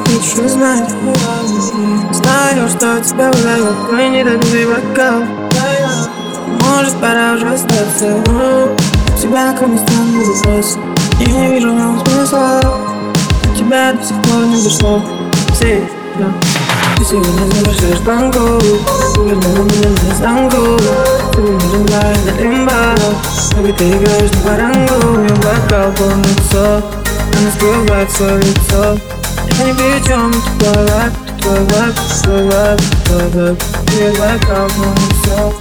хочешь узнать Знаю, что тебя выдает твой недобитый бокал Может, пора уже остаться. Тебя ко мне стану вопрос. Я не вижу в нем смысла. Тебя до сих пор не дошло. Все, да. Ты сегодня завершаешь банку. Вернула меня на замку. Ты не рымбай на лимба Baby, ты играешь на барангу Я бокал полный Она скрывает свое лицо Я не при чем, ты твой лайк Твой лайк, твой лайк, твой лайк Я бокал полный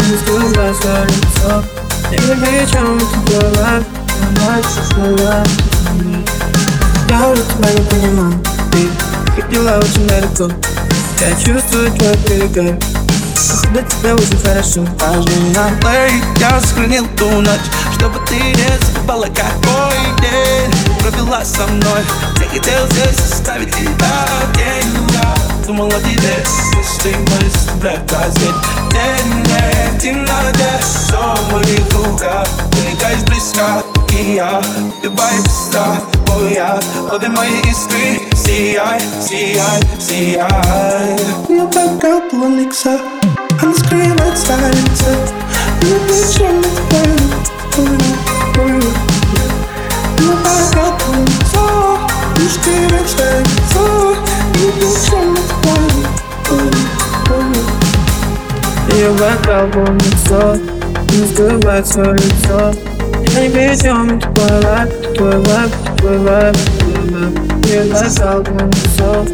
Она скрывает свое лицо. Я не при чем, ты твой лайк Твой лайк, твой лайк Я уже тебя не понимаю. Ты ходила очень далеко. Я чувствую твой перегар. До тебя уже хорошо Пожми на плей, я сохранил ту ночь Чтобы ты не забывала, какой день Провела со мной Я хотел здесь оставить тебя день Я думал о тебе, если мы с тобой разве День не темноте, все в моих руках Двигаясь близко, и я Любая пизда, мой я Обе мои искры, сияй, сияй, сияй Я пока планекса I'm screaming silence You bitch полный лицо Не скрывает свое лицо Я не при чем, это твой вайб, твой вайб, твой вайб, твой вайб Ее бокал полный лицо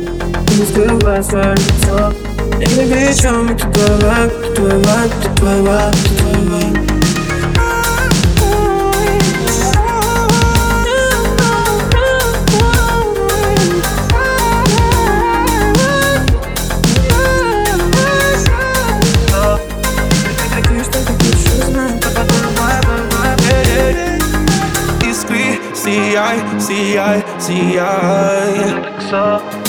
Не скрывает свое лицо Я не при чем, это твой вайб, твой вайб, твой вайб, see I, see I, see I.